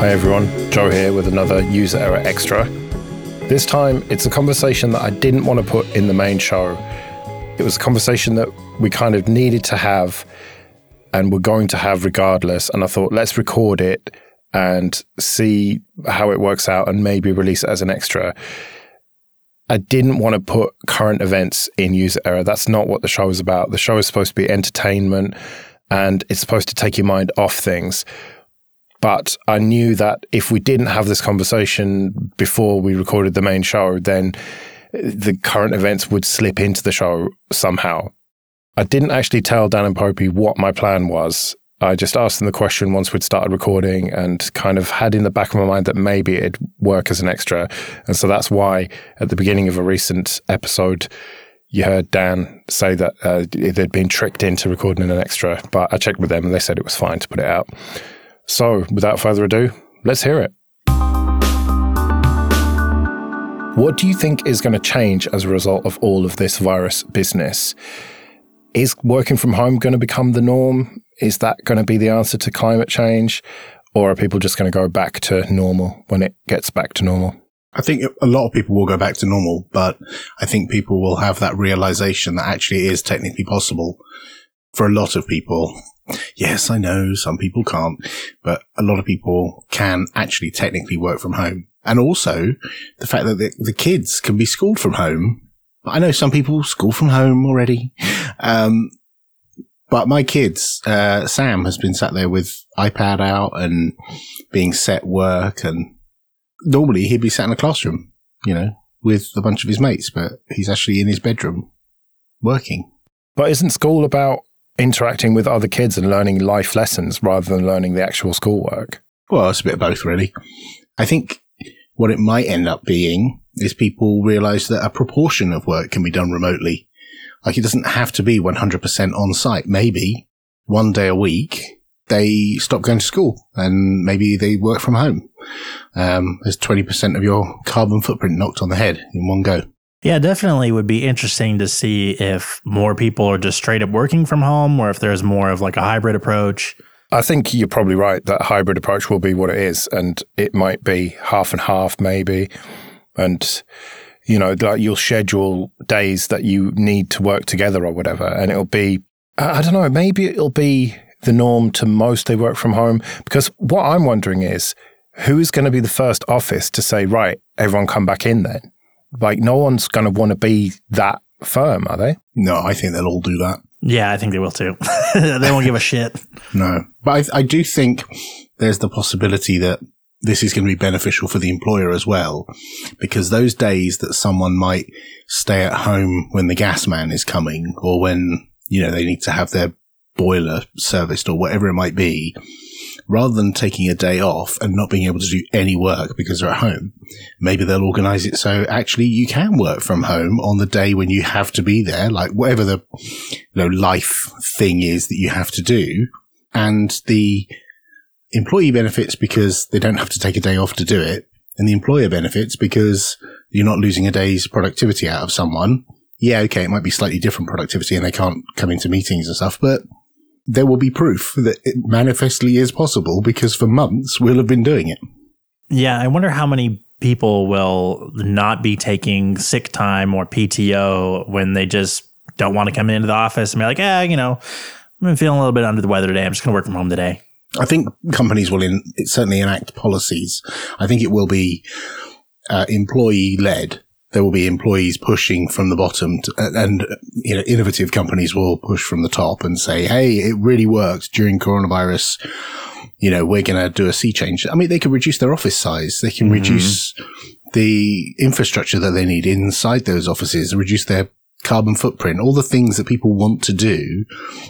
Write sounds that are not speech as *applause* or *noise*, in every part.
Hi everyone, Joe here with another user error extra. This time it's a conversation that I didn't want to put in the main show. It was a conversation that we kind of needed to have and we're going to have regardless. And I thought, let's record it and see how it works out and maybe release it as an extra. I didn't want to put current events in user error. That's not what the show is about. The show is supposed to be entertainment and it's supposed to take your mind off things. But I knew that if we didn't have this conversation before we recorded the main show, then the current events would slip into the show somehow. I didn't actually tell Dan and Popey what my plan was. I just asked them the question once we'd started recording and kind of had in the back of my mind that maybe it'd work as an extra. And so that's why at the beginning of a recent episode, you heard Dan say that uh, they'd been tricked into recording an extra, but I checked with them and they said it was fine to put it out. So, without further ado, let's hear it. What do you think is going to change as a result of all of this virus business? Is working from home going to become the norm? Is that going to be the answer to climate change? Or are people just going to go back to normal when it gets back to normal? I think a lot of people will go back to normal, but I think people will have that realization that actually it is technically possible for a lot of people. Yes, I know some people can't, but a lot of people can actually technically work from home. And also the fact that the, the kids can be schooled from home. I know some people school from home already. Um, but my kids, uh, Sam has been sat there with iPad out and being set work and normally he'd be sat in a classroom, you know, with a bunch of his mates, but he's actually in his bedroom working. But isn't school about interacting with other kids and learning life lessons rather than learning the actual schoolwork? Well, it's a bit of both, really. I think what it might end up being is people realize that a proportion of work can be done remotely. Like it doesn't have to be 100% on site. Maybe one day a week they stop going to school and maybe they work from home. Um, there's 20% of your carbon footprint knocked on the head in one go. Yeah, definitely would be interesting to see if more people are just straight up working from home or if there's more of like a hybrid approach. I think you're probably right that hybrid approach will be what it is, and it might be half and half, maybe. And you know, like you'll schedule days that you need to work together or whatever, and it'll be, I don't know, maybe it'll be the norm to mostly work from home. Because what I'm wondering is, who is going to be the first office to say, right, everyone come back in then? Like, no one's going to want to be that firm, are they? No, I think they'll all do that. Yeah, I think they will too. *laughs* they won't give a shit. No, but I, I do think there's the possibility that this is going to be beneficial for the employer as well, because those days that someone might stay at home when the gas man is coming or when, you know, they need to have their boiler serviced or whatever it might be, rather than taking a day off and not being able to do any work because they're at home, maybe they'll organize it so actually you can work from home on the day when you have to be there, like whatever the you know life thing is that you have to do, and the employee benefits because they don't have to take a day off to do it, and the employer benefits because you're not losing a day's productivity out of someone. Yeah, okay, it might be slightly different productivity and they can't come into meetings and stuff, but there will be proof that it manifestly is possible because for months we'll have been doing it. Yeah, I wonder how many people will not be taking sick time or PTO when they just don't want to come into the office and be like, yeah, you know, I'm feeling a little bit under the weather today. I'm just going to work from home today. I think companies will in, certainly enact policies. I think it will be uh, employee led there will be employees pushing from the bottom to, and, you know, innovative companies will push from the top and say, Hey, it really worked during coronavirus. You know, we're going to do a sea change. I mean, they could reduce their office size. They can mm-hmm. reduce the infrastructure that they need inside those offices, reduce their carbon footprint, all the things that people want to do,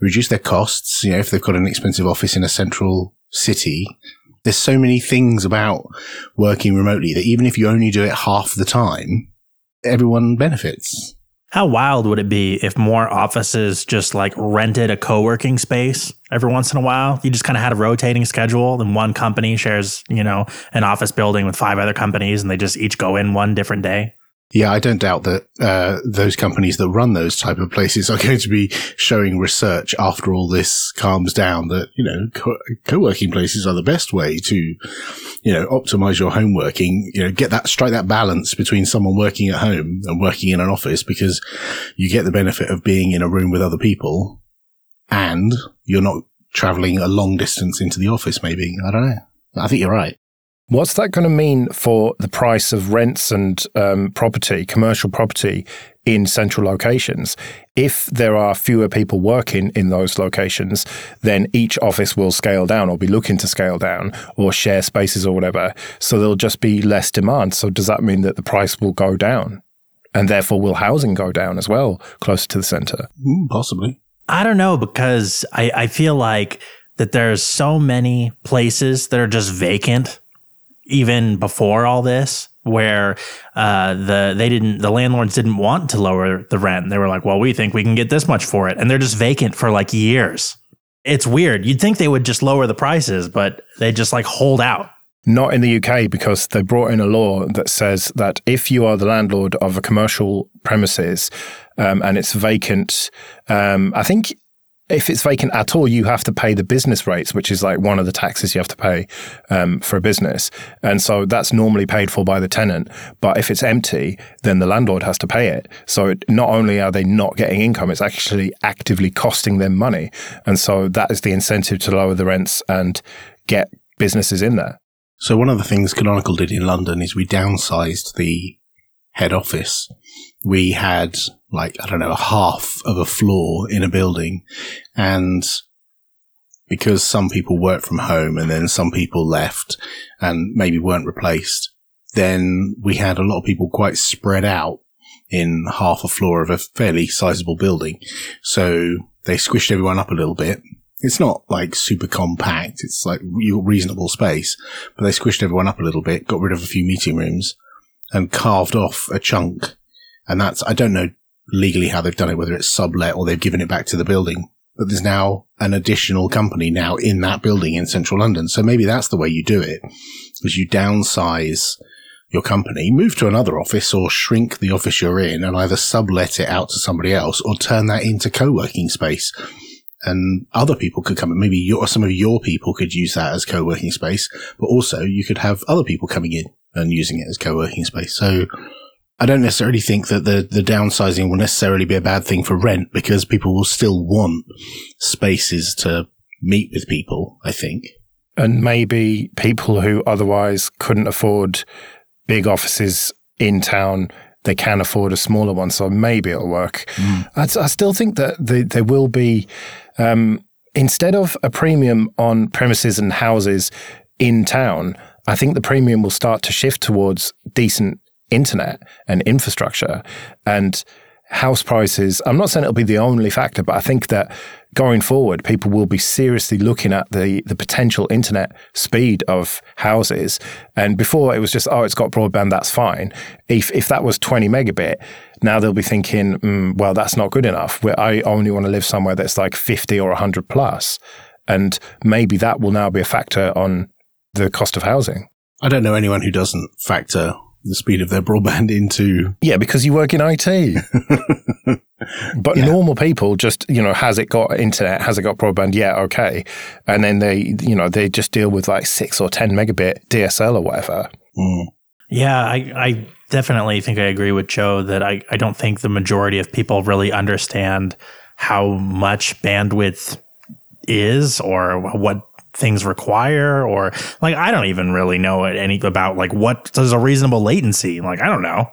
reduce their costs. You know, if they've got an expensive office in a central city, there's so many things about working remotely that even if you only do it half the time, everyone benefits. How wild would it be if more offices just like rented a co-working space every once in a while? You just kind of had a rotating schedule and one company shares, you know, an office building with five other companies and they just each go in one different day. Yeah, I don't doubt that uh, those companies that run those type of places are *laughs* going to be showing research after all this calms down that you know co- working places are the best way to you know optimize your home working. You know, get that strike that balance between someone working at home and working in an office because you get the benefit of being in a room with other people, and you're not traveling a long distance into the office. Maybe I don't know. I think you're right. What's that going to mean for the price of rents and um, property, commercial property in central locations? If there are fewer people working in those locations, then each office will scale down or be looking to scale down or share spaces or whatever. So there'll just be less demand. So does that mean that the price will go down? And therefore, will housing go down as well, closer to the center? Mm, possibly. I don't know because I, I feel like that there's so many places that are just vacant even before all this where uh, the they didn't the landlords didn't want to lower the rent. They were like, "Well, we think we can get this much for it," and they're just vacant for like years. It's weird. You'd think they would just lower the prices, but they just like hold out. Not in the UK because they brought in a law that says that if you are the landlord of a commercial premises um, and it's vacant, um, I think if it's vacant at all, you have to pay the business rates, which is like one of the taxes you have to pay um, for a business. And so that's normally paid for by the tenant. But if it's empty, then the landlord has to pay it. So it, not only are they not getting income, it's actually actively costing them money. And so that is the incentive to lower the rents and get businesses in there. So one of the things Canonical did in London is we downsized the head office. We had like, I don't know, a half of a floor in a building. And because some people worked from home and then some people left and maybe weren't replaced, then we had a lot of people quite spread out in half a floor of a fairly sizable building. So they squished everyone up a little bit. It's not like super compact. It's like reasonable space, but they squished everyone up a little bit, got rid of a few meeting rooms and carved off a chunk. And that's, I don't know legally how they've done it, whether it's sublet or they've given it back to the building. But there's now an additional company now in that building in central London. So maybe that's the way you do it is you downsize your company, move to another office or shrink the office you're in and either sublet it out to somebody else or turn that into co-working space. And other people could come and maybe your, some of your people could use that as co-working space, but also you could have other people coming in and using it as co-working space. So I don't necessarily think that the, the downsizing will necessarily be a bad thing for rent because people will still want spaces to meet with people, I think. And maybe people who otherwise couldn't afford big offices in town, they can afford a smaller one. So maybe it'll work. Mm. I, I, still think that the, there will be, um, instead of a premium on premises and houses in town, I think the premium will start to shift towards decent internet and infrastructure and house prices. I'm not saying it'll be the only factor, but I think that going forward, people will be seriously looking at the, the potential internet speed of houses. And before it was just, oh, it's got broadband, that's fine. If, if that was 20 megabit, now they'll be thinking, mm, well, that's not good enough. Where I only want to live somewhere that's like 50 or 100 plus. And maybe that will now be a factor on the cost of housing. I don't know anyone who doesn't factor the speed of their broadband *laughs* into. Yeah, because you work in IT. *laughs* but yeah. normal people just, you know, has it got internet? Has it got broadband? Yeah, okay. And then they, you know, they just deal with like six or 10 megabit DSL or whatever. Mm. Yeah, I, I definitely think I agree with Joe that I, I don't think the majority of people really understand how much bandwidth is or what things require or like I don't even really know any about like what does a reasonable latency like I don't know.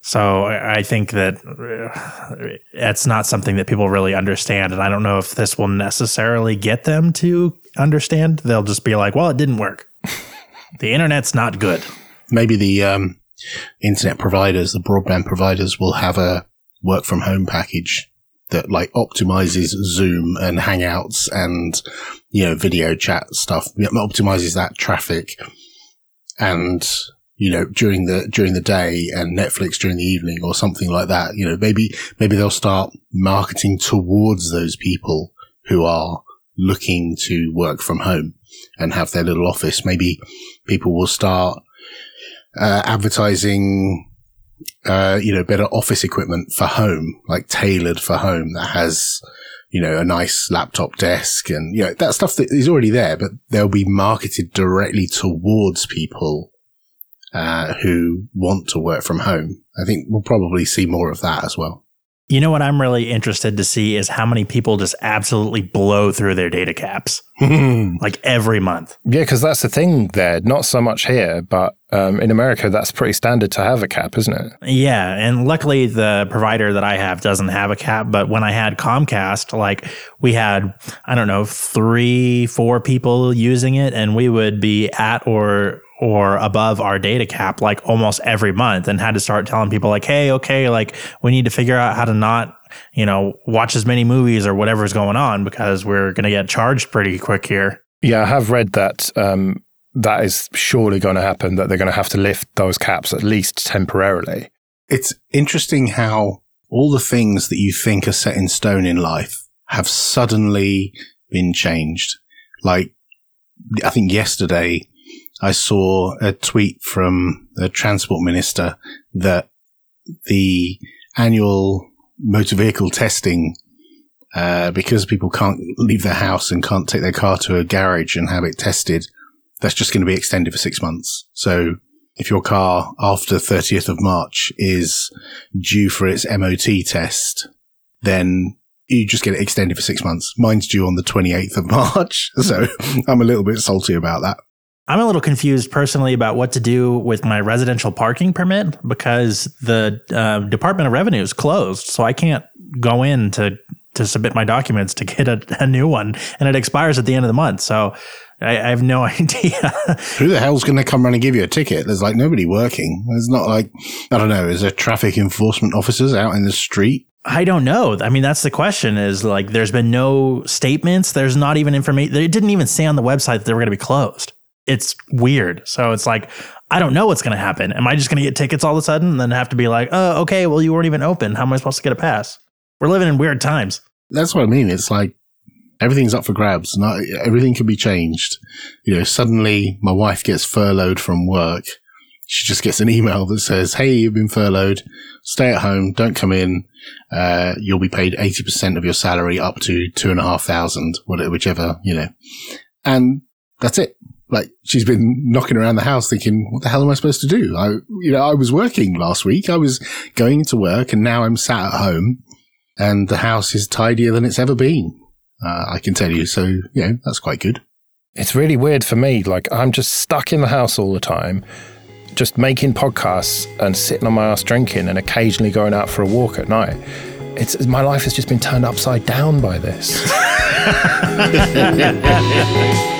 So I think that uh, it's not something that people really understand, and I don't know if this will necessarily get them to understand. They'll just be like, "Well, it didn't work. *laughs* the internet's not good." Maybe the um, internet providers, the broadband providers, will have a work from home package that like optimizes Zoom and Hangouts and you know video chat stuff. Optimizes that traffic, and you know during the during the day and Netflix during the evening or something like that. You know maybe maybe they'll start marketing towards those people who are looking to work from home and have their little office. Maybe people will start uh, advertising uh, you know, better office equipment for home, like tailored for home that has, you know, a nice laptop desk and, you know, that stuff that is already there, but they'll be marketed directly towards people, uh, who want to work from home. I think we'll probably see more of that as well. You know what I'm really interested to see is how many people just absolutely blow through their data caps *laughs* like every month. Yeah, because that's the thing there. Not so much here, but um, in America, that's pretty standard to have a cap, isn't it? Yeah. And luckily, the provider that I have doesn't have a cap. But when I had Comcast, like we had, I don't know, three, four people using it, and we would be at or or above our data cap like almost every month and had to start telling people like hey okay like we need to figure out how to not you know watch as many movies or whatever's going on because we're going to get charged pretty quick here. Yeah i have read that um, that is surely going to happen that they're going to have to lift those caps at least temporarily. It's interesting how all the things that you think are set in stone in life have suddenly been changed. Like i think yesterday I saw a tweet from the transport minister that the annual motor vehicle testing, uh, because people can't leave their house and can't take their car to a garage and have it tested, that's just going to be extended for six months. So if your car after 30th of March is due for its MOT test, then you just get it extended for six months. Mine's due on the 28th of March. *laughs* So I'm a little bit salty about that. I'm a little confused personally about what to do with my residential parking permit because the uh, Department of Revenue is closed, so I can't go in to to submit my documents to get a, a new one, and it expires at the end of the month. So I, I have no *laughs* idea. Who the hell's going to come around and give you a ticket? There's like nobody working. There's not like I don't know. Is there traffic enforcement officers out in the street? I don't know. I mean, that's the question is like, there's been no statements. There's not even information. It didn't even say on the website that they were going to be closed it's weird. So it's like, I don't know what's going to happen. Am I just going to get tickets all of a sudden and then have to be like, oh, okay, well, you weren't even open. How am I supposed to get a pass? We're living in weird times. That's what I mean. It's like everything's up for grabs. Not everything can be changed. You know, suddenly my wife gets furloughed from work. She just gets an email that says, Hey, you've been furloughed. Stay at home. Don't come in. Uh, you'll be paid 80% of your salary up to two and a half thousand, whichever, you know, and that's it like she's been knocking around the house thinking, what the hell am I supposed to do? I, you know, I was working last week. I was going to work and now I'm sat at home and the house is tidier than it's ever been. Uh, I can tell you. So, you know, that's quite good. It's really weird for me. Like I'm just stuck in the house all the time, just making podcasts and sitting on my ass drinking and occasionally going out for a walk at night. It's my life has just been turned upside down by this. *laughs*